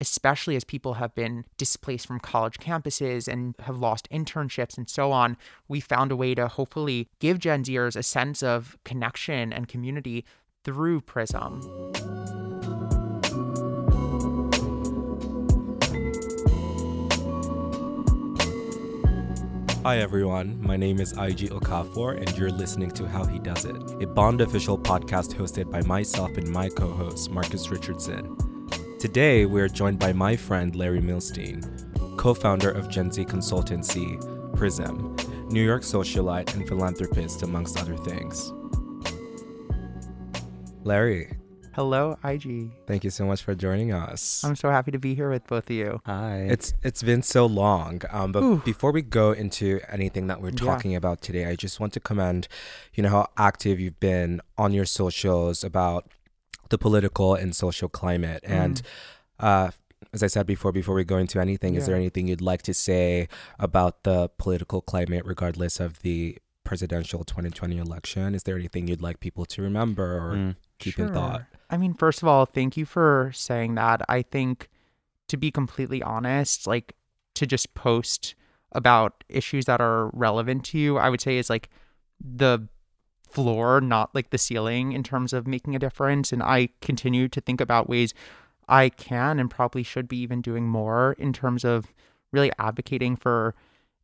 especially as people have been displaced from college campuses and have lost internships and so on, we found a way to hopefully give Gen Zers a sense of connection and community through Prism. Hi everyone, my name is IG Okafor and you're listening to How He Does It, a Bond official podcast hosted by myself and my co-host Marcus Richardson. Today we're joined by my friend Larry Milstein, co-founder of Gen Z consultancy Prism, New York socialite and philanthropist amongst other things. Larry, Hello, IG. thank you so much for joining us. I'm so happy to be here with both of you. Hi. It's it's been so long. Um, but Ooh. before we go into anything that we're Yeah. talking about today, I just want to commend, you know, how active you've been on your socials about the political and social climate. And uh, as I said before, before we go into anything, is there anything you'd like to say about the political climate, regardless of the presidential 2020 election? Is there anything you'd like people to remember or Mm. keep in thought? I mean, first of all, thank you for saying that. I think, to be completely honest, like to just post about issues that are relevant to you, I would say is like the floor, not like the ceiling in terms of making a difference. And I continue to think about ways I can and probably should be even doing more in terms of really advocating for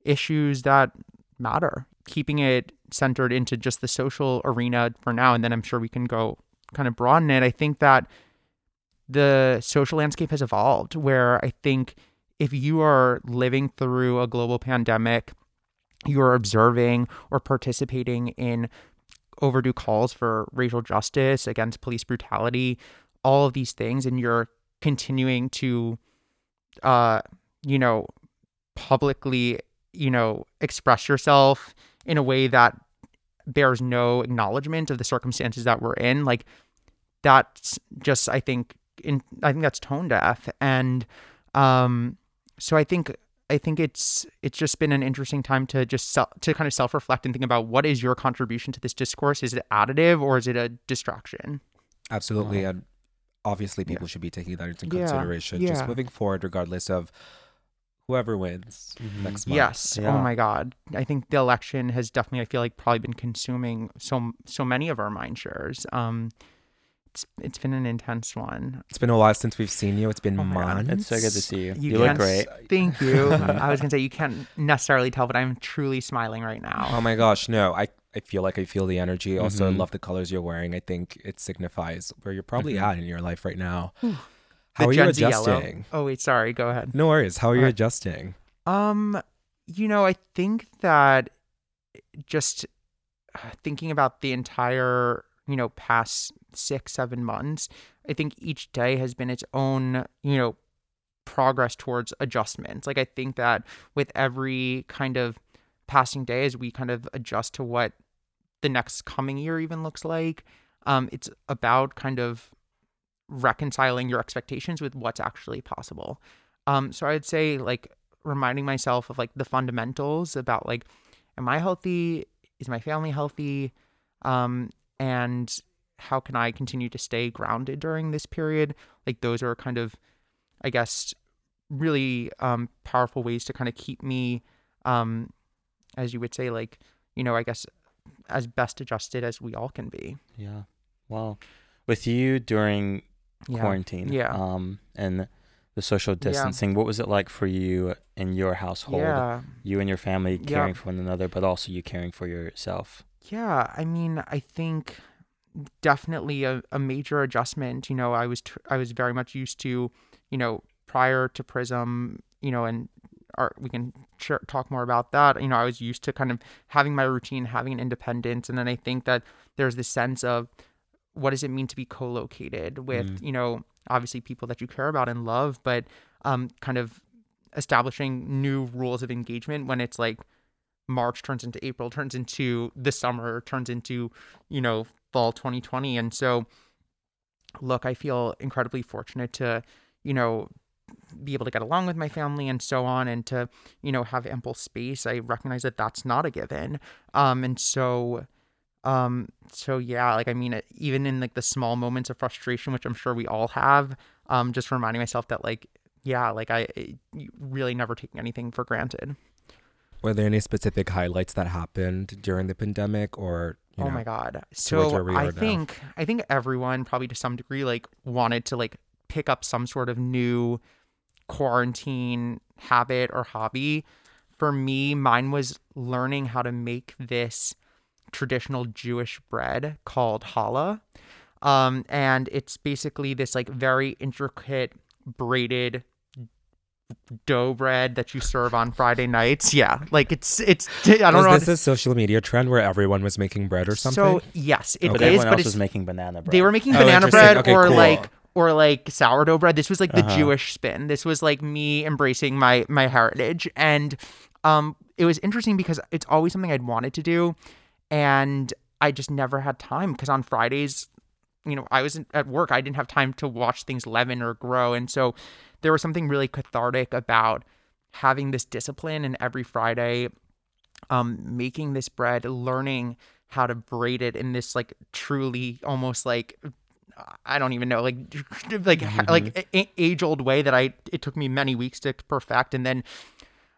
issues that matter, keeping it centered into just the social arena for now. And then I'm sure we can go kind of broaden it. I think that the social landscape has evolved where I think if you are living through a global pandemic, you're observing or participating in overdue calls for racial justice against police brutality, all of these things, and you're continuing to, uh, you know, publicly, you know, express yourself in a way that bears no acknowledgement of the circumstances that we're in, like that's just, I think, in I think that's tone deaf, and um, so I think I think it's it's just been an interesting time to just sel- to kind of self reflect and think about what is your contribution to this discourse? Is it additive or is it a distraction? Absolutely. Wow. And obviously, Yeah. people should be taking that into consideration. yeah. Just moving forward, regardless of whoever wins Mhm. next month. Yes. Yeah. Oh my God. I think the election has definitely, I feel like, probably been consuming so so many of our mind shares. Um, it's it's been an intense one. It's been a while since we've seen you. It's been Oh my God. months. It's so good to see you. You You, look great. Thank you. I was gonna say you can't necessarily tell, but I'm truly smiling right now. Oh my gosh, no. I, I feel like I feel the energy. Also, I love the colors you're wearing. I think it signifies where you're probably Mhm. at in your life right now. How The are you Gen Z yellow. adjusting? Oh wait, sorry. Go ahead. No worries. How are you Okay. adjusting? Um, you know, I think that just uh, thinking about the entire, you know, past six, seven months, I think each day has been its own, you know, progress towards adjustments. Like, I think that with every kind of passing day, as we kind of adjust to what the next coming year even looks like, um, it's about kind of reconciling your expectations with what's actually possible. Um, so I'd say like reminding myself of like the fundamentals about like, am I healthy? Is my family healthy? Um, and how can I continue to stay grounded during this period? Like those are kind of, I guess, really um, powerful ways to kind of keep me, um, as you would say, like you know, I guess as best adjusted as we all can be. Yeah. Well, With you during Yeah. quarantine, Yeah. um, and the social distancing, yeah. what was it like for you in your household? Yeah. You and your family Yeah. caring for one another, but also you caring for yourself. Yeah, I mean, I think definitely a, a major adjustment. You know, I was tr- I was very much used to, you know, prior to Prism, you know, and our, we can ch- talk more about that. You know, I was used to kind of having my routine, having an independence, and then I think that there's this sense of what does it mean to be co-located with, Mm. you know, obviously people that you care about and love, but um, kind of establishing new rules of engagement when it's like March turns into April, turns into the summer, turns into, you know, fall 2020. And so, look, I feel incredibly fortunate to, you know, be able to get along with my family and so on and to, you know, have ample space. I recognize that that's not a given. Um, and so, um, so yeah, like, I mean, even in like the small moments of frustration, which I'm sure we all have, um, just reminding myself that like yeah, like I really never taking anything for granted. Were there any specific highlights that happened during the pandemic or oh know, my god. So I think now? I think everyone probably to some degree like wanted to like pick up some sort of new quarantine habit or hobby. For me, mine was learning how to make this traditional Jewish bread called challah. Um, and it's basically this like very intricate braided dough bread that you serve on Friday nights. Yeah, like it's it's. I don't was know. Is this a social media trend where everyone was making bread or something? So yes, it okay. is, But everyone else was making banana bread. They were making oh, banana bread okay, or cool. like or like sourdough bread. This was like the Uh-huh. Jewish spin. This was like me embracing my my heritage, and um, it was interesting because it's always something I'd wanted to do, and I just never had time because on Fridays, you know, I was at work. I didn't have time to watch things leaven or grow, and so there was something really cathartic about having this discipline and every Friday um making this bread learning how to braid it in this like truly almost like I don't even know like like Mhm. like age old way that I it took me many weeks to perfect and then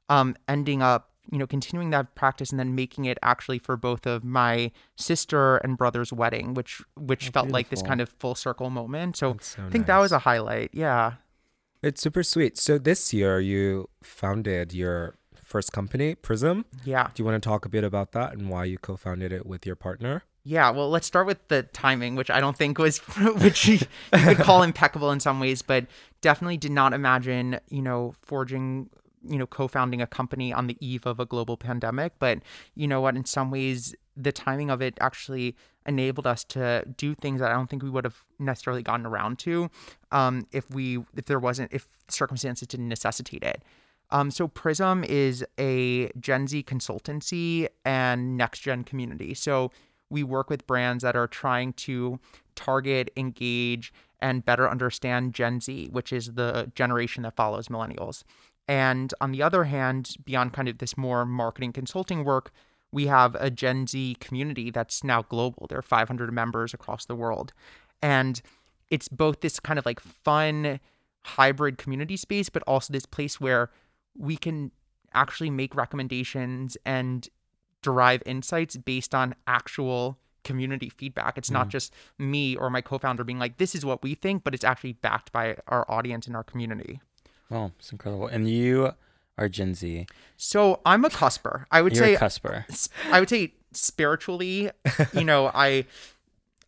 um ending up you know continuing that practice and then making it actually for both of my sister and brother's wedding which which Oh, felt like this kind of full circle moment. So so I think that was a highlight. Yeah It's super sweet. So this year you founded your first company, Prism. yeah Do you want to talk a bit about that and why you co-founded it with your partner? Yeah, well, let's start with the timing, which I don't think was, which you could call impeccable in some ways, but definitely did not imagine, you know, forging, you know, co-founding a company on the eve of a global pandemic. But you know what? In some ways, the timing of it actually enabled us to do things that I don't think we would have necessarily gotten around to, um, if we, if there wasn't, if circumstances didn't necessitate it. Um, so Prism is a Gen Z consultancy and next gen community. So we work with brands that are trying to target, engage, and better understand Gen Z, which is the generation that follows millennials. And on the other hand, beyond kind of this more marketing consulting work, we have a Gen Z community that's now global. There are 500 members across the world. And it's both this kind of like fun hybrid community space, but also this place where we can actually make recommendations and derive insights based on actual community feedback. It's not Mhm. just me or my co-founder being like, this is what we think, but it's actually backed by our audience and our community. Wow, it's incredible. And you are Gen Z. So I'm a cusper. I would You're say a cusper. I would say spiritually, you know, I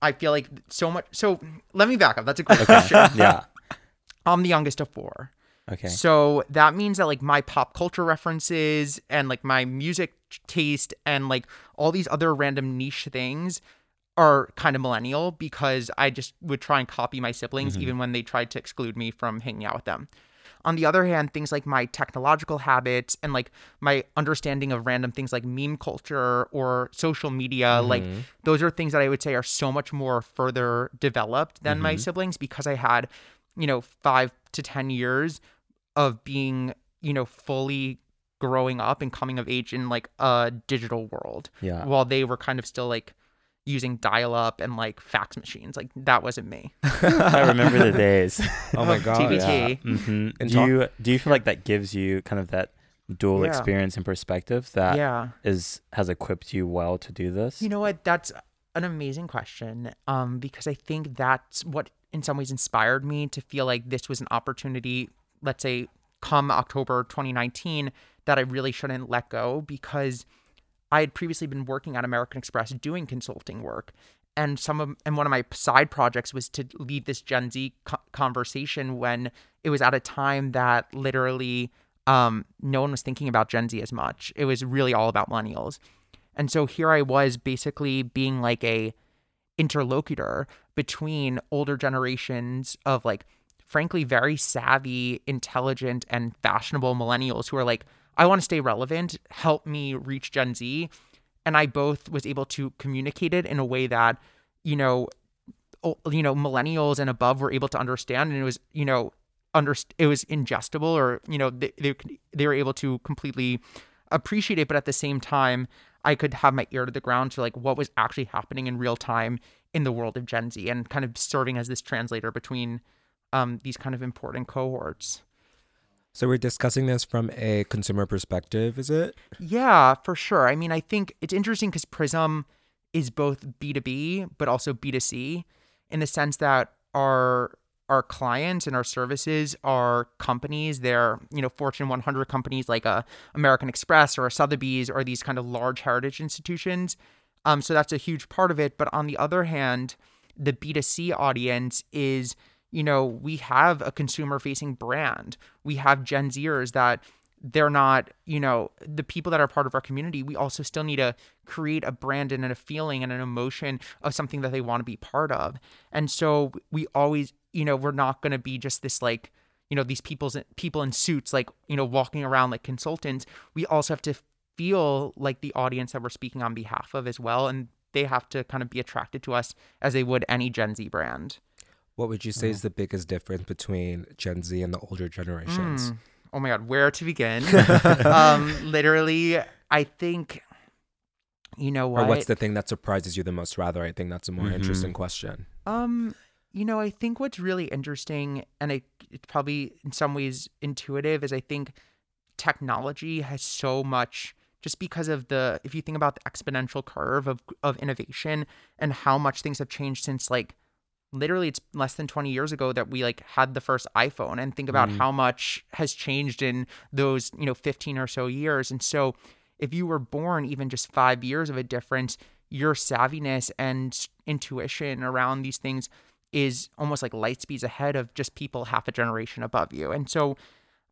I feel like so much so let me back up. That's a great Okay. question. yeah. I'm the youngest of four. Okay. So that means that like my pop culture references and like my music taste and like all these other random niche things are kind of millennial because I just would try and copy my siblings Mhm. even when they tried to exclude me from hanging out with them. On the other hand, things like my technological habits and like my understanding of random things like meme culture or social media, like Mhm. those are things that I would say are so much more further developed than my Mhm. siblings because I had, you know, five to 10 years of being, you know, fully growing up and coming of age in like a digital world yeah. while they were kind of still like using dial up and like fax machines. Like that wasn't me. I remember the days. Oh my god. TBT. Yeah. hmm And Do you do you feel like that gives you kind of that dual Yeah. experience and perspective that is yeah. is has equipped you well to do this? You know what? That's an amazing question. Um, because I think that's what in some ways inspired me to feel like this was an opportunity, let's say come October 2019, that I really shouldn't let go because I had previously been working at American Express doing consulting work. And some of and one of my side projects was to lead this Gen Z co- conversation when it was at a time that literally um, no one was thinking about Gen Z as much. It was really all about millennials. And so here I was basically being like a interlocutor between older generations of like frankly very savvy, intelligent and fashionable millennials who are like I want to stay relevant, help me reach Gen Z. And I both was able to communicate it in a way that, you know, you know, millennials and above were able to understand and it was, you know, under it was ingestible or, you know, they, they they were able to completely appreciate it, but at the same time, I could have my ear to the ground to like what was actually happening in real time in the world of Gen Z and kind of serving as this translator between um, these kind of important cohorts. So we're discussing this from a consumer perspective, is it? Yeah, for sure. I mean, I think it's interesting because Prism is both B2B but also B2C in the sense that our our clients and our services are companies they're you know fortune 100 companies like a american express or a sotheby's or these kind of large heritage institutions um, so that's a huge part of it but on the other hand the b2c audience is you know we have a consumer facing brand we have gen zers that they're not, you know, the people that are part of our community, we also still need to create a brand and a feeling and an emotion of something that they want to be part of. And so we always, you know, we're not going to be just this like, you know, these people's people in suits like, you know, walking around like consultants. We also have to feel like the audience that we're speaking on behalf of as well and they have to kind of be attracted to us as they would any Gen Z brand. What would you say is the biggest difference between Gen Z and the older generations? Mm oh my god, where to begin? um, literally, I think, you know what? Or what's the thing that surprises you the most? Rather, I think that's a more mm-hmm. interesting question. Um, you know, I think what's really interesting, and it, it's probably in some ways intuitive, is I think technology has so much just because of the if you think about the exponential curve of of innovation and how much things have changed since like literally it's less than 20 years ago that we like had the first iphone and think about mm. how much has changed in those you know 15 or so years and so if you were born even just five years of a difference your savviness and intuition around these things is almost like light speeds ahead of just people half a generation above you and so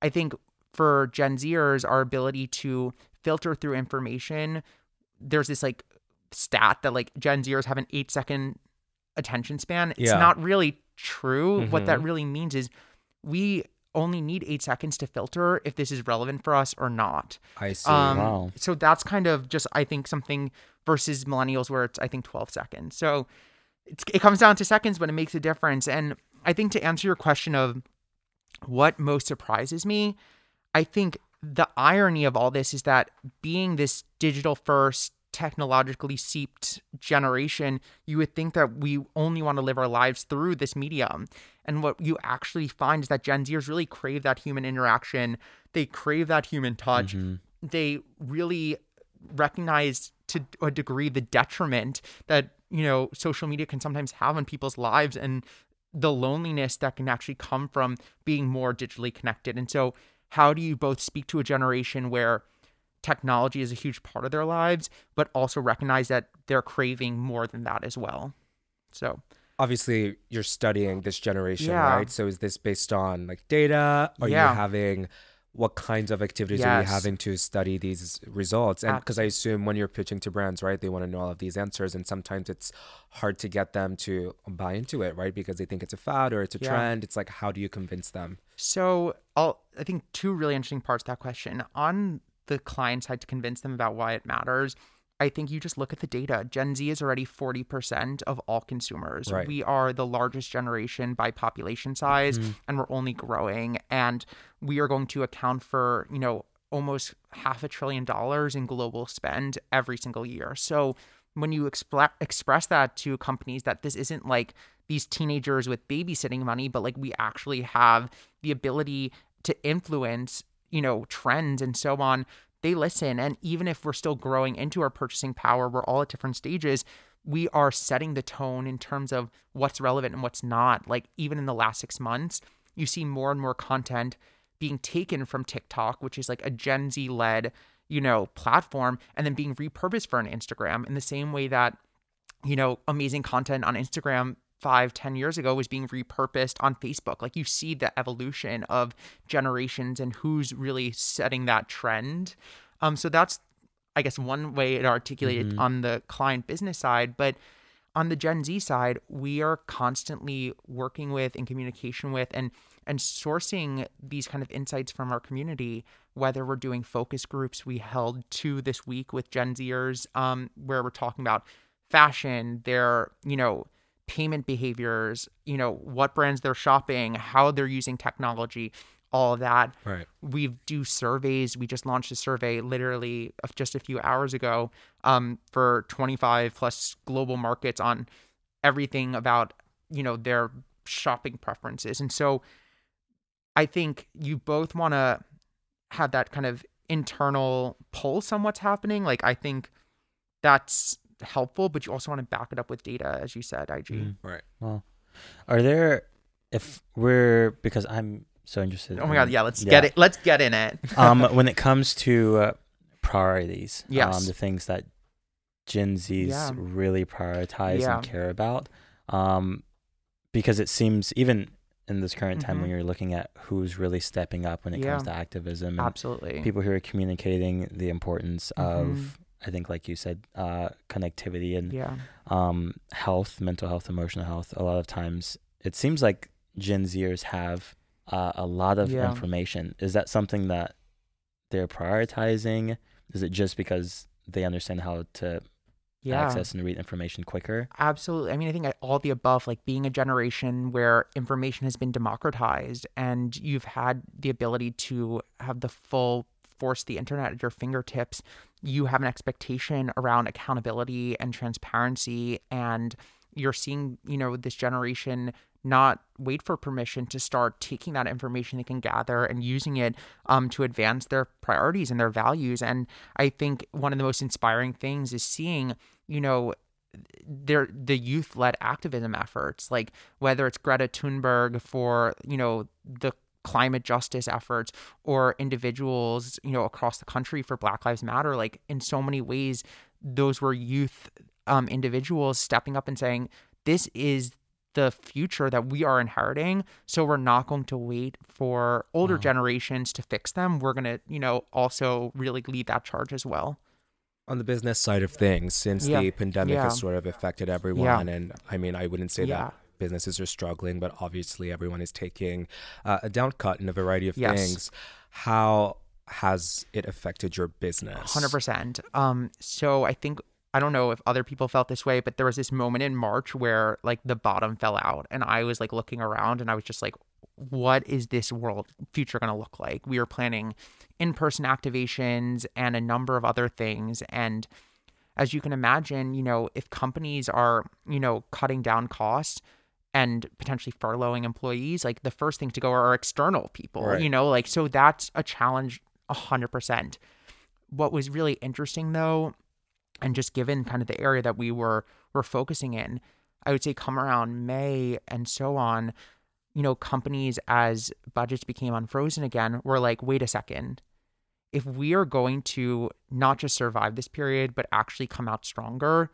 i think for gen zers our ability to filter through information there's this like stat that like gen zers have an eight second attention span. It's yeah. not really true. Mm-hmm. What that mm-hmm. really means is we only need eight seconds to filter if this is relevant for us or not. I see. Um, wow. So that's kind of just, I think, something versus millennials where it's, I think, 12 seconds. So it comes down to seconds, but it makes a difference. And I think to answer your question of what most surprises me, I think the irony of all this is that being this digital first technologically seeped generation, you would think that we only want to live our lives through this medium. And what you actually find is that Gen Zers really crave that human interaction. They crave that human touch. Mm-hmm. They really recognize to a degree the detriment that, you know, social media can sometimes have on people's lives and the loneliness that can actually come from being more digitally connected. And so, how do you both speak to a generation where technology is a huge part of their lives, but also recognize that they're craving more than that as well. So obviously you're studying this generation, yeah. right? So is this based on like data? Are yeah. you having what kinds of activities yes. are you having to study these results? And because I assume when you're pitching to brands, right, they want to know all of these answers, and sometimes it's hard to get them to buy into it, right, because they think it's a fad or it's a yeah. trend. It's like, how do you convince them? So, I'll, I think two really interesting parts to that question. On the clients had to convince them about why it matters. I think you just look at the data. Gen Z is already 40% of all consumers. Right. We are the largest generation by population size mm-hmm. and we're only growing and we are going to account for, you know, almost half a trillion dollars in global spend every single year. So when you expl- express that to companies that this isn't like these teenagers with babysitting money, but like we actually have the ability to influence you know, trends and so on, they listen. And even if we're still growing into our purchasing power, we're all at different stages. We are setting the tone in terms of what's relevant and what's not. Like, even in the last six months, you see more and more content being taken from TikTok, which is like a Gen Z led, you know, platform, and then being repurposed for an Instagram in the same way that, you know, amazing content on Instagram five, ten years ago was being repurposed on Facebook. Like you see the evolution of generations and who's really setting that trend. Um, so that's, I guess, one way to articulate mm-hmm. it on the client business side. But on the Gen Z side, we are constantly working with and communication with and and sourcing these kind of insights from our community. Whether we're doing focus groups, we held two this week with Gen Zers, um, where we're talking about fashion, their you know payment behaviors, you know, what brands they're shopping, how they're using technology, all of that. Right. We do surveys. We just launched a survey literally just a few hours ago um, for 25 plus global markets on everything about, you know, their shopping preferences. And so I think you both want to have that kind of internal pulse on what's happening. Like I think that's helpful, but you also want to back it up with data, as you said, IG. Mm. Right. Well, are there if we're because I'm so interested. Oh my in- god, yeah, let's yeah. get it. Let's get in it. um, when it comes to uh, priorities, Yes. um, the things that Gen Zs Yeah. really prioritize Yeah. and care about, um, because it seems even in this current time when Mhm. you're looking at who's really stepping up when it comes to activism and Absolutely. people who are communicating the importance Mhm. of, I think, like you said, uh, connectivity and yeah. um, health, mental health, emotional health. A lot of times, it seems like Gen Zers have uh, a lot of Yeah. information. Is that something that they're prioritizing? Is it just because they understand how to Yeah. access and read information quicker? Absolutely. I mean, I think all the above, like being a generation where information has been democratized and you've had the ability to have the full force the internet at your fingertips, you have an expectation around accountability and transparency. And you're seeing, you know, this generation not wait for permission to start taking that information they can gather and using it um, to advance their priorities and their values. And I think one of the most inspiring things is seeing, you know, their the youth led activism efforts, like whether it's Greta Thunberg for, you know, the climate justice efforts or individuals, you know, across the country for Black Lives Matter, like in so many ways, those were youth um, individuals stepping up and saying, this is the future that we are inheriting. So we're not going to wait for older Wow. generations to fix them. We're going to, you know, also really lead that charge as well. On the business side of things, since Yeah. the pandemic has sort of affected everyone, and I mean, I wouldn't say yeah. that businesses are struggling, but obviously everyone is taking uh, a down cut in a variety of Yes. things. How has it affected your business? Hundred percent. Um, so I think I don't know if other people felt this way, but there was this moment in March where like the bottom fell out, and I was like looking around, and I was just like, "What is this world future going to look like?" We were planning in-person activations and a number of other things, and as you can imagine, you know, if companies are you know cutting down costs and potentially furloughing employees, like the first thing to go are external people, Right. you know, like so that's a challenge, a hundred percent what was really interesting though and just given kind of the area that we were were focusing in i would say come around may and so on you know companies as budgets became unfrozen again were like wait a second if we are going to not just survive this period but actually come out stronger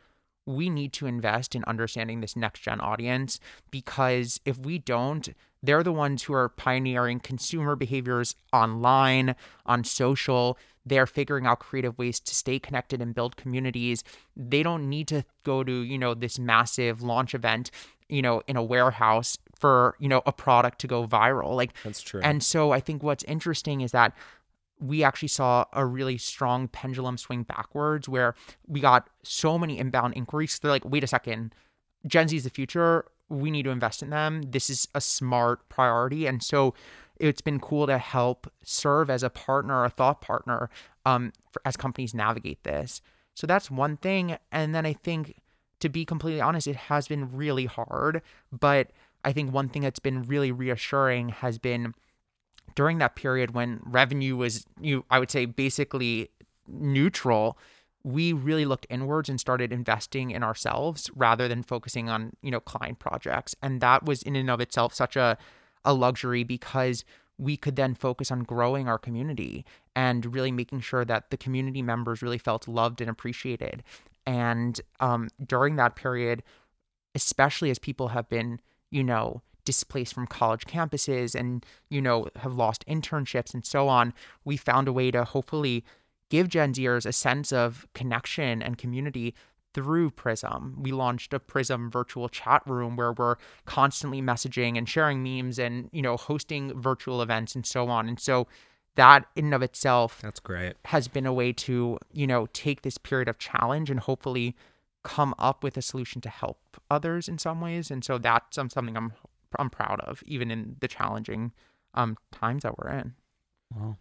we need to invest in understanding this next gen audience because if we don't they're the ones who are pioneering consumer behaviors online on social. They're figuring out creative ways to stay connected and build communities. They don't need to go to you know this massive launch event you know in a warehouse for you know a product to go viral. Like That's true. and so I think what's interesting is that we actually saw a really strong pendulum swing backwards where we got so many inbound inquiries. They're like, wait a second, Gen Z is the future. We need to invest in them. This is a smart priority. And so it's been cool to help serve as a partner, a thought partner, um, for, as companies navigate this. So that's one thing. And then I think, to be completely honest, it has been really hard. But I think one thing that's been really reassuring has been during that period when revenue was you I would say basically neutral, we really looked inwards and started investing in ourselves rather than focusing on, you know, client projects. And that was in and of itself such a a luxury because we could then focus on growing our community and really making sure that the community members really felt loved and appreciated. And um, during that period, especially as people have been, you know, displaced from college campuses and, you know, have lost internships and so on, we found a way to hopefully give Gen Zers a sense of connection and community through Prism. We launched a Prism virtual chat room where we're constantly messaging and sharing memes and, you know, hosting virtual events and so on. And so that in and of itself That's great. has been a way to, you know, take this period of challenge and hopefully come up with a solution to help others in some ways. And so that's something I'm I'm proud of, even in the challenging um times that we're in. Wow.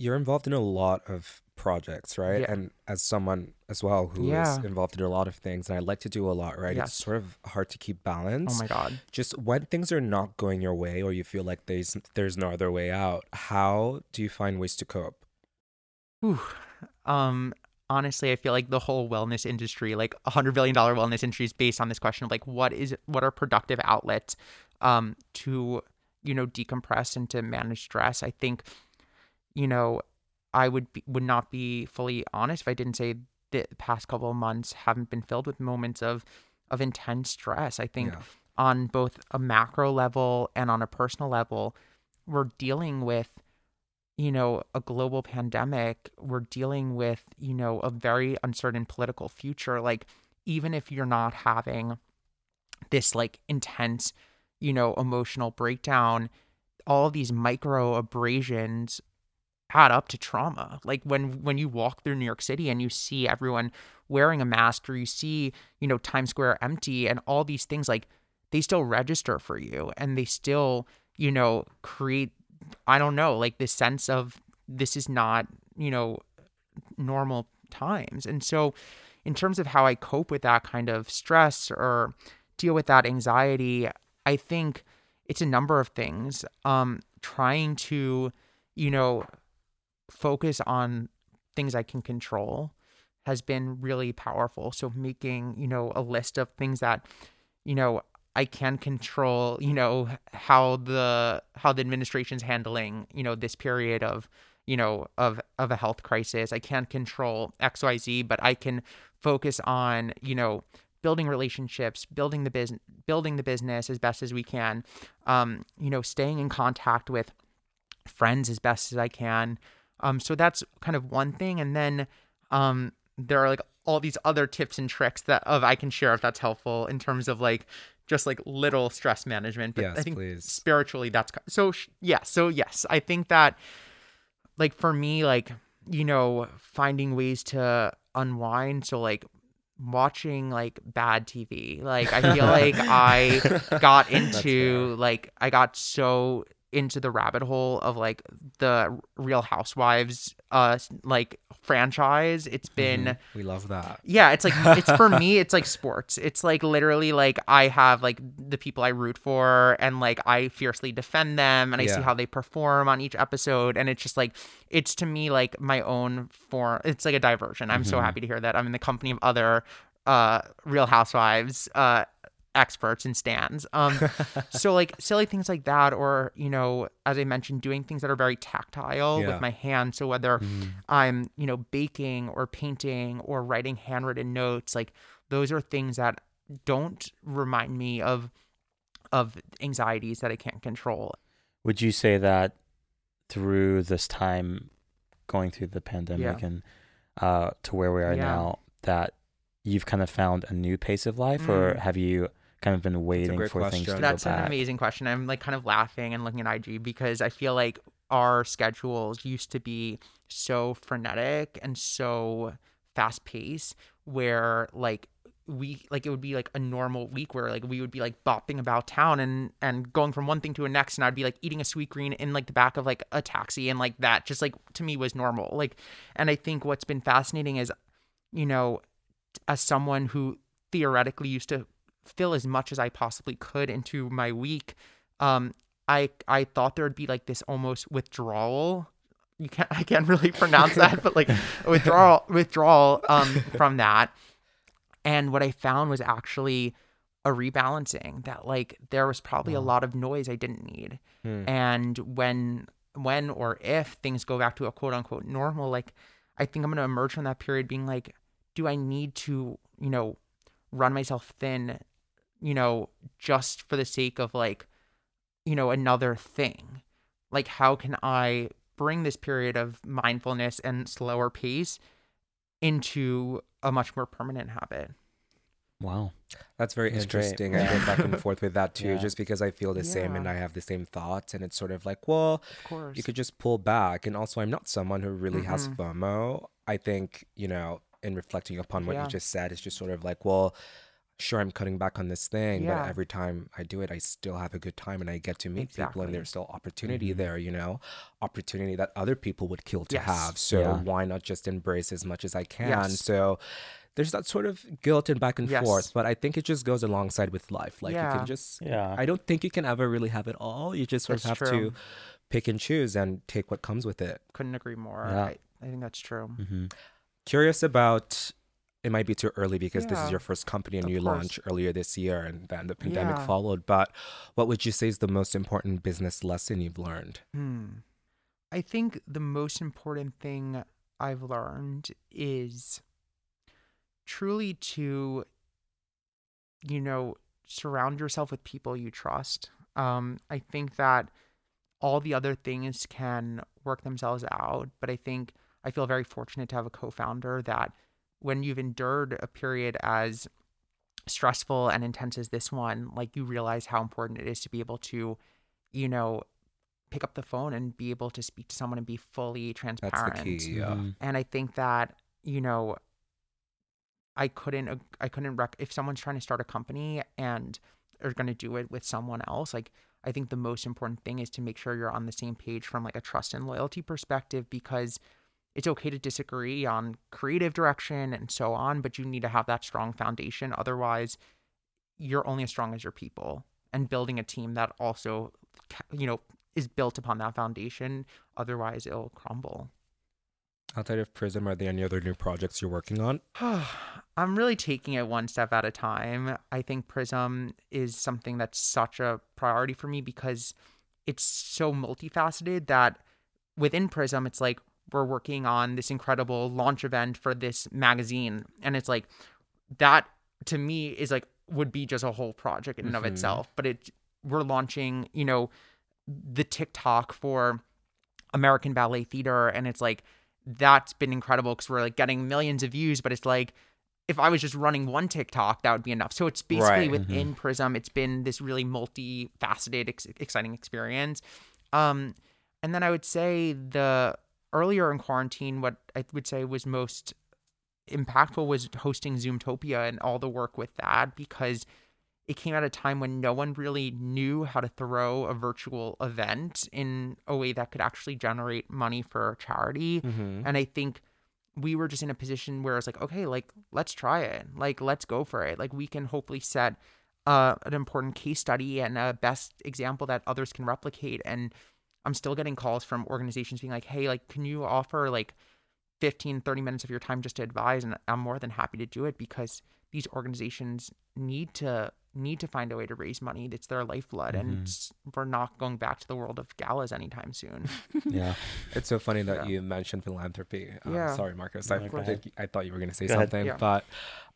you're involved in a lot of projects, right? Yeah. And as someone as well who is Yeah. involved in a lot of things, and I like to do a lot, right? Yes. It's sort of hard to keep balance. Oh my god. Just when things are not going your way, or you feel like there's there's no other way out, how do you find ways to cope? Um, honestly, I feel like the whole wellness industry, like a hundred billion dollar wellness industry, is based on this question of like, what is what are productive outlets, um, to you know decompress and to manage stress. I think, you know, I would be, would not be fully honest if I didn't say the past couple of months haven't been filled with moments of of intense stress. I think Yeah. on both a macro level and on a personal level, we're dealing with, you know, a global pandemic. We're dealing with, you know, a very uncertain political future. Like, even if you're not having this like intense, you know, emotional breakdown, all these micro abrasions add up to trauma. Like when when you walk through New York City and you see everyone wearing a mask or you see, you know, Times Square empty and all these things like they still register for you and they still, you know, create I don't know, like this sense of this is not, you know, normal times. And so in terms of how I cope with that kind of stress or deal with that anxiety, I think it's a number of things. Um trying to, you know, focus on things I can control has been really powerful. So making, you know, a list of things that, you know, I can control, you know, how the how the administration's handling, you know, this period of, you know, of of a health crisis. I can't control XYZ, but I can focus on, you know, building relationships, building the business building the business as best as we can. Um, you know, staying in contact with friends as best as I can. Um, so that's kind of one thing. And then um, there are like all these other tips and tricks that of I can share if that's helpful in terms of like just like little stress management. But Yes, I think please. spiritually that's so sh- yeah. So yes, I think that like for me, like you know, finding ways to unwind. So like watching like bad TV. Like I feel like I got into like I got so into the rabbit hole of like the Real Housewives uh like franchise. It's been We love that. yeah, it's like it's for me, it's like sports. It's like literally like I have like the people I root for and like I fiercely defend them and I see how they perform on each episode and it's just like it's to me like my own form it's like a diversion. I'm so happy to hear that. I'm in the company of other uh real housewives uh experts and stands. Um so like silly things like that or you know as I mentioned doing things that are very tactile Yeah. with my hand. so whether I'm, you know, baking or painting or writing handwritten notes, like those are things that don't remind me of of anxieties that I can't control. Would you say that through this time going through the pandemic Yeah. and uh, to where we are Yeah. now, that you've kind of found a new pace of life, or Mm. have you kind of been waiting great for things to question. go That's an back? amazing question. I'm like kind of laughing and looking at IG because I feel like our schedules used to be so frenetic and so fast paced where like we like it would be like a normal week where like we would be like bopping about town and and going from one thing to a next and I'd be like eating a Sweetgreen in like the back of like a taxi and like that just like to me was normal like and I think what's been fascinating is you know as someone who theoretically used to fill as much as I possibly could into my week, um, I I thought there would be like this almost withdrawal. You can't I can't really pronounce that, but like withdrawal withdrawal um from that. And what I found was actually a rebalancing that like there was probably a lot of noise I didn't need. Hmm. And when when or if things go back to a quote unquote normal, like I think I'm gonna emerge from that period being like, do I need to, you know, run myself thin, you know, just for the sake of like, you know, another thing? Like how can I bring this period of mindfulness and slower pace into a much more permanent habit? Wow. That's very That's great. interesting. I Yeah. go back and forth with that too, Yeah. just because I feel the same and I have the same thoughts. And it's sort of like, well, Of course. you could just pull back. And also, I'm not someone who really has Mm-mm. FOMO. I think, you know, in reflecting upon what Yeah. you just said, it's just sort of like, well, sure I'm cutting back on this thing, Yeah. but every time I do it, I still have a good time and I get to meet people and there's still opportunity Mhm. there, you know, opportunity that other people would kill to Yes. have. So Yeah. why not just embrace as much as I can? Yes. So there's that sort of guilt and back and Yes. forth, but I think it just goes alongside with life. Like you can just, Yeah. I don't think you can ever really have it all. You just sort of have true. to pick and choose and take what comes with it. Couldn't agree more. Yeah. I, I think that's true. hmm Curious about it might be too early because this is your first company and Of you course. launched earlier this year and then the pandemic Yeah. followed. But what would you say is the most important business lesson you've learned? Hmm. I think the most important thing I've learned is truly to, you know, surround yourself with people you trust. Um, I think that all the other things can work themselves out, but I think I feel very fortunate to have a co founder that when you've endured a period as stressful and intense as this one, like you realize how important it is to be able to, you know, pick up the phone and be able to speak to someone and be fully transparent. That's transparent. the key. Yeah. Mhm. And I think that, you know, I couldn't, I couldn't, rec- if someone's trying to start a company and are going to do it with someone else, like, I think the most important thing is to make sure you're on the same page from like a trust and loyalty perspective because it's okay to disagree on creative direction and so on, but you need to have that strong foundation. Otherwise, you're only as strong as your people and building a team that also, you know, is built upon that foundation. Otherwise, it'll crumble. Outside of Prism, are there any other new projects you're working on? I'm really taking it one step at a time. I think Prism is something that's such a priority for me because it's so multifaceted that within Prism, it's like we're working on this incredible launch event for this magazine. And it's like that to me is like would be just a whole project in and of Mhm. itself. But it we're launching, you know, the TikTok for American Ballet Theater, and it's like that's been incredible because we're like getting millions of views. But it's like if I was just running one TikTok, that would be enough. So it's basically Right. within Prism, it's been this really multifaceted, ex- exciting experience. Um, and then I would say the earlier in quarantine, what I would say was most impactful was hosting Zoomtopia and all the work with that because it came at a time when no one really knew how to throw a virtual event in a way that could actually generate money for charity. Mm-hmm. And I think we were just in a position where it's like, okay, like let's try it. Like let's go for it. Like we can hopefully set uh, an important case study and a best example that others can replicate. And I'm still getting calls from organizations being like, hey, like, can you offer like 15, 30 minutes of your time just to advise? And I'm more than happy to do it because these organizations need to need to find a way to raise money. It's their lifeblood, and Mhm. it's, we're not going back to the world of galas anytime soon. Yeah. It's so funny that Yeah. you mentioned philanthropy. Um, Yeah. Sorry, Marcus. No, I, think, I thought you were going to say Go something, Yeah. but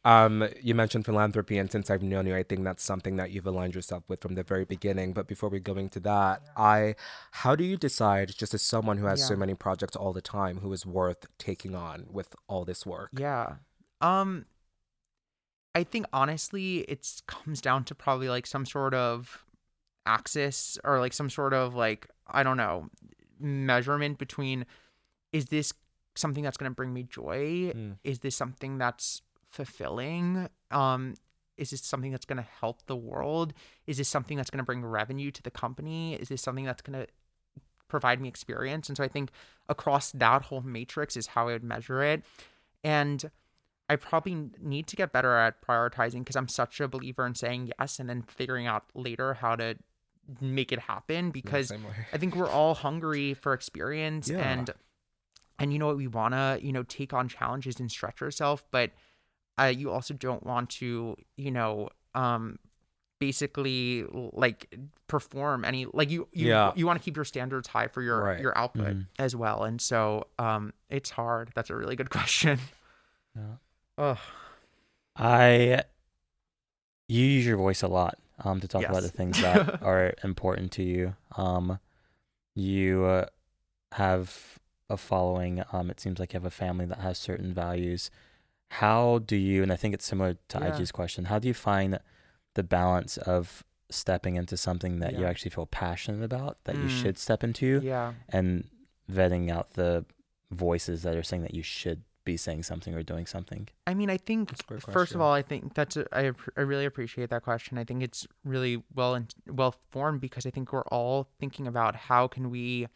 um, you mentioned philanthropy, and since I've known you, I think that's something that you've aligned yourself with from the very beginning. But before we go into that, I, how do you decide, just as someone who has so many projects all the time, who is worth taking on with all this work? Yeah. Um I think honestly it comes down to probably like some sort of axis or like some sort of like I don't know measurement between is this something that's going to bring me joy? Mm. Is this something that's fulfilling? Um is this something that's going to help the world? Is this something that's going to bring revenue to the company? Is this something that's going to provide me experience? And so I think across that whole matrix is how I would measure it. And I probably need to get better at prioritizing because I'm such a believer in saying yes and then figuring out later how to make it happen because way. I think we're all hungry for experience Yeah. and and you know what we want to, you know, take on challenges and stretch ourselves, but uh, you also don't want to, you know, um basically like perform any like you you Yeah. you want to keep your standards high for your Right. your output Mhm. as well. And so um it's hard. That's a really good question. Yeah. Oh, I you use your voice a lot um, to talk about the things that are important to you. Um, you uh, have a following. Um, it seems like you have a family that has certain values. How do you? And I think it's similar to Yeah. IG's question. How do you find the balance of stepping into something that you actually feel passionate about that you Mm. should step into, yeah. and vetting out the voices that are saying that you should be saying something or doing something? I mean, I think That's a great first of all, I think that's a, I ap- I really appreciate that question. I think it's really well and well formed because I think we're all thinking about how can we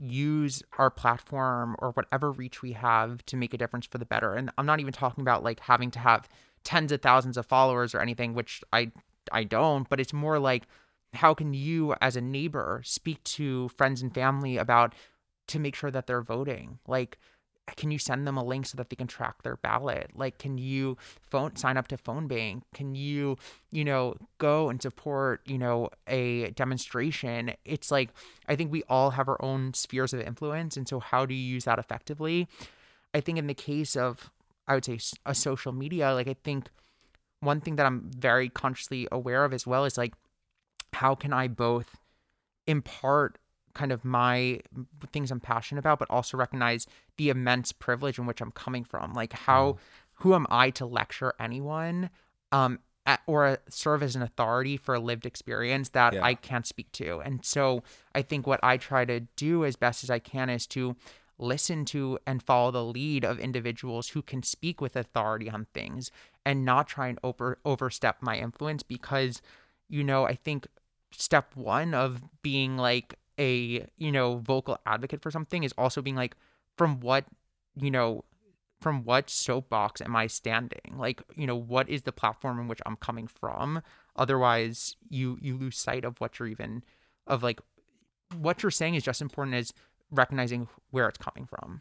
use our platform or whatever reach we have to make a difference for the better. And I'm not even talking about like having to have tens of thousands of followers or anything, which I I don't, but it's more like how can you as a neighbor speak to friends and family about to make sure that they're voting? Like can you send them a link so that they can track their ballot? Like can you phone sign up to phone bank? Can you you know go and support you know a demonstration? It's like i think we all have our own spheres of influence and so how do you use that effectively? I think in the case of i would say a social media like i think one thing that i'm very consciously aware of as well is like how can i both impart kind of my things I'm passionate about, but also recognize the immense privilege in which I'm coming from. Like how who am I to lecture anyone um at, or serve as an authority for a lived experience that Yeah. I can't speak to. And so I think what I try to do as best as I can is to listen to and follow the lead of individuals who can speak with authority on things and not try and over overstep my influence because you know, I think step 1 of being like a, you know, vocal advocate for something is also being like from what, you know, from what soapbox am I standing? Like, you know, what is the platform in which I'm coming from? Otherwise, you you lose sight of what you're even of like what you're saying is just important as recognizing where it's coming from.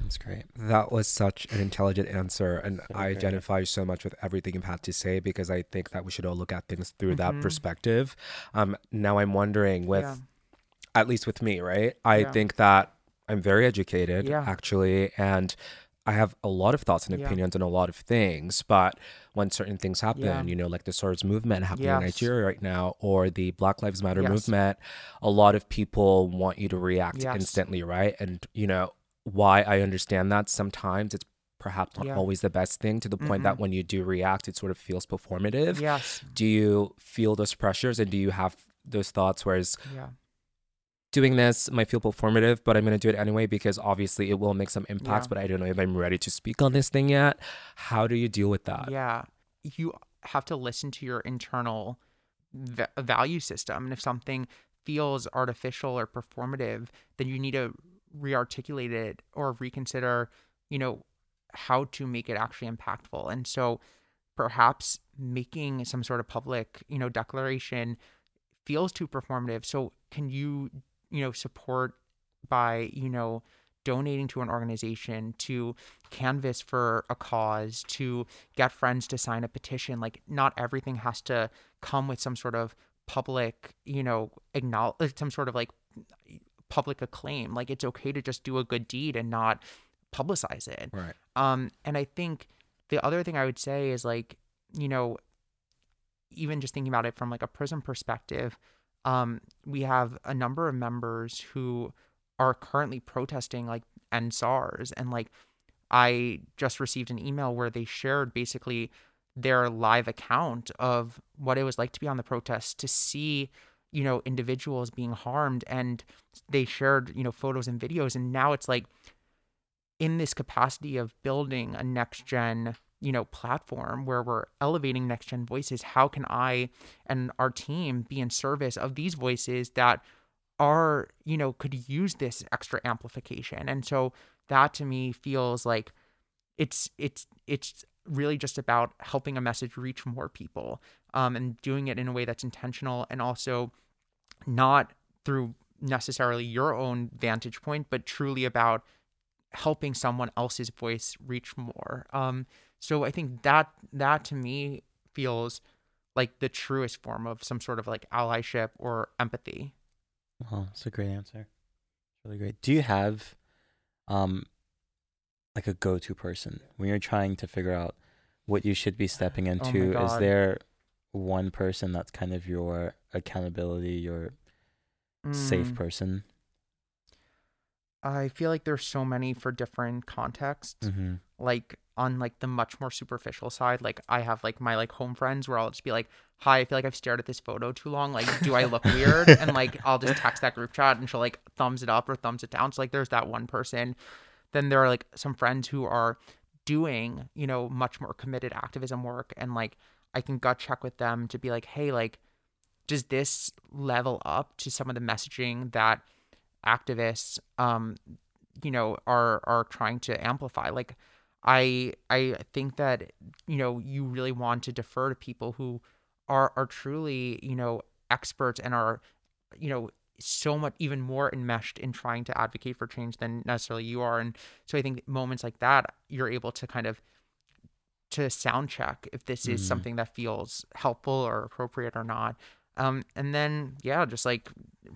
That's great. That was such an intelligent answer, and Very I identify so much with everything you've had to say because I think that we should all look at things through that Mhm. perspective. Um, now I'm wondering, with yeah. At least with me, right? I Yeah. think that I'm very educated, Yeah. actually, and I have a lot of thoughts and Yeah. opinions on a lot of things. But when certain things happen, Yeah. you know, like the SARS movement happening in Nigeria right now, or the Black Lives Matter Yes. movement, a lot of people want you to react Yes. instantly, right? And you know why I understand that sometimes it's perhaps not Yeah. always the best thing to the point that mm-hmm. when you do react, it sort of feels performative. Yes. Do you feel those pressures and do you have those thoughts? Whereas Yeah. Doing this might feel performative, but I'm going to do it anyway because obviously it will make some impacts, Yeah. but I don't know if I'm ready to speak on this thing yet. How do you deal with that? Yeah. You have to listen to your internal va- uh, value system. And if something feels artificial or performative, then you need to re-articulate it or reconsider, you know, how to make it actually impactful. And so perhaps making some sort of public, you know, declaration feels too performative. So can you, you know, support by, you know, donating to an organization, to canvas for a cause, to get friends to sign a petition. Like not everything has to come with some sort of public, you know, acknowledge some sort of like public acclaim. Like it's okay to just do a good deed and not publicize it. Right. Um, and I think the other thing I would say is like, you know, even just thinking about it from like a Prism perspective, um, we have a number of members who are currently protesting like end SARS and like I just received an email where they shared basically their live account of what it was like to be on the protest to see you know individuals being harmed. And they shared you know photos and videos. And now it's like in this capacity of building a next gen you know platform where we're elevating next gen voices how can i and our team be in service of these voices that are you know could use this extra amplification? And so that to me feels like it's it's it's really just about helping a message reach more people um, and doing it in a way that's intentional and also not through necessarily your own vantage point but truly about helping someone else's voice reach more um, so i think that that to me feels like the truest form of some sort of like allyship or empathy Wow, that's a great answer. Really great. Do you have um like a go to person when you're trying to figure out what you should be stepping Oh into? Is there one person that's kind of your accountability, your safe Mm. person? I feel like there's so many for different contexts. Mm-hmm. Like on like the much more superficial side, like I have like my like home friends where I'll just be like, "Hi, I feel like I've stared at this photo too long. Like, do I look weird?" And like I'll just text that group chat and she'll like thumbs it up or thumbs it down. So like there's that one person. then there are like some friends who are doing, you know, much more committed activism work and like I can gut check with them to be like, "Hey, like does this level up to some of the messaging that activists um you know are are trying to amplify. Like i i think that you know you really want to defer to people who are are truly you know experts and are you know so much even more enmeshed in trying to advocate for change than necessarily you are. And so i think moments like that you're able to kind of to sound check if this is Mhm. something that feels helpful or appropriate or not. Um and then yeah just like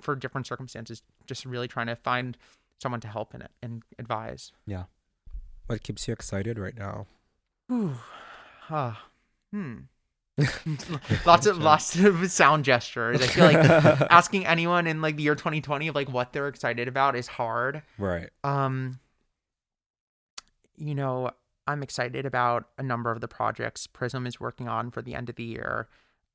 for different circumstances just really trying to find someone to help in it and advise Yeah. What keeps you excited right now? Ooh. Ah. hmm lots of lots of sound gestures i feel like asking anyone in like the year 2020 of like what they're excited about is hard Right. um you know i'm excited about a number of the projects prism is working on for the end of the year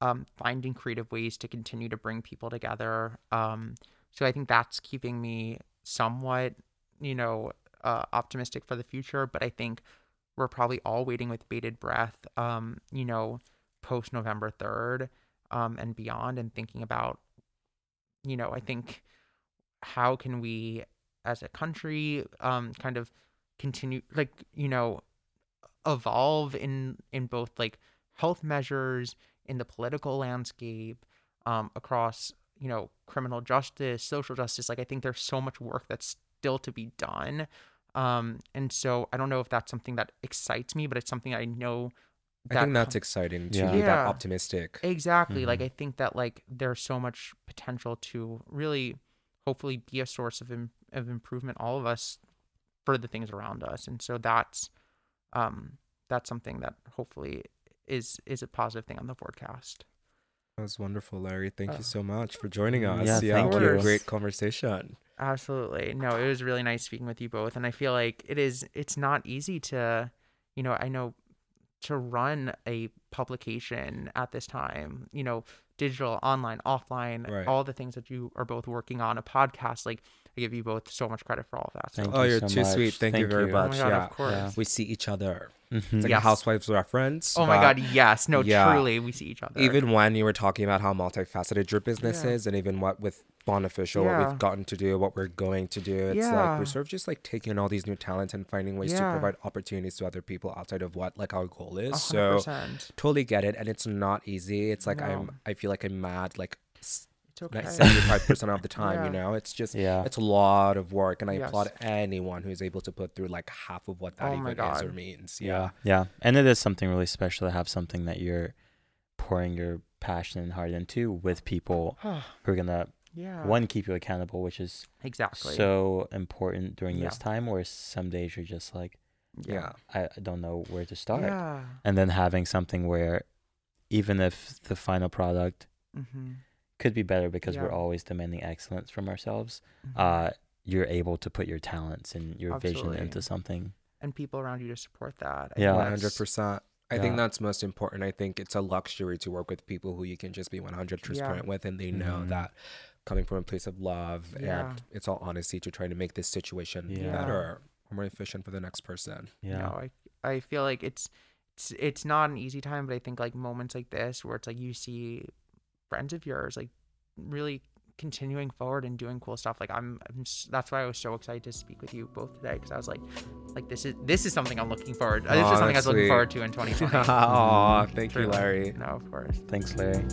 um finding creative ways to continue to bring people together. Um so i think that's keeping me somewhat you know uh, optimistic for the future but i think we're probably all waiting with bated breath um you know post november 3rd um and beyond and thinking about you know i think how can we as a country um kind of continue like you know evolve in in both like health measures in the political landscape um across you know criminal justice social justice like i think there's so much work that's still to be done um and so i don't know if that's something that excites me but it's something i know I think that's exciting to Yeah. be that optimistic. Exactly. Like Mhm. I think that like there's so much potential to really hopefully be a source of Im- of improvement all of us for the things around us. And so that's um that's something that hopefully is is a positive thing on the forecast. That was wonderful, Larry. Thank Uh, you so much for joining us. Yeah, Yeah, thank what a you. great conversation. Absolutely. No, it was really nice speaking with you both and I feel like it is it's not easy to you know, I know to run a publication at this time, you know, digital, online, offline, Right. all the things that you are both working on, a podcast, like I give you both so much credit for all of that. So Thank Oh, you you're so too sweet. much. Thank you very oh my much. god, yeah. of course. Yeah. We see each other. Mhm. It's like a Yes. housewives reference. Oh my god, yes. No, yeah. truly we see each other. Even when you were talking about how multifaceted your business Yeah. is, and even what with Bond Official, what we've gotten to do, what we're going to do, it's like we're sort of just like taking all these new talents and finding ways to provide opportunities to other people outside of what like our goal is. hundred So totally get it, and it's not easy. It's like No. I'm, I feel like I'm mad like It's okay. seventy-five percent of the time. Yeah. You know, it's just Yeah. it's a lot of work, and I Yes. applaud anyone who's able to put through like half of what that Oh even is or means. Yeah. Yeah. Yeah. And it is something really special to have something that you're pouring your passion and heart into with people who are going to, yeah. one, keep you accountable, which is exactly. so important during Yeah. this time where some days you're just like, Yeah. I I don't know where to start. Yeah. And then having something where even if the final product Mm-hmm. Could be better because we're always demanding excellence from ourselves, mm-hmm. uh, you're able to put your talents and your vision into something. and people around you to support that. I Yeah. think that's- hundred percent. I Yeah. think that's most important. I think it's a luxury to work with people who you can just be one hundred transparent with, and they know Mhm. that coming from a place of love Yeah. and it's all honesty to try to make this situation Yeah. better or more efficient for the next person. Yeah. No, I I feel like it's it's it's not an easy time, but I think like moments like this where it's like you see friends of yours like really continuing forward and doing cool stuff. Like I'm, I'm that's why I was so excited to speak with you both today because I was like, like this is this is something I'm looking forward. To this is something I was looking forward to in 2020. Aw, mm-hmm. thank you, Larry. No, of course. Thanks, Larry.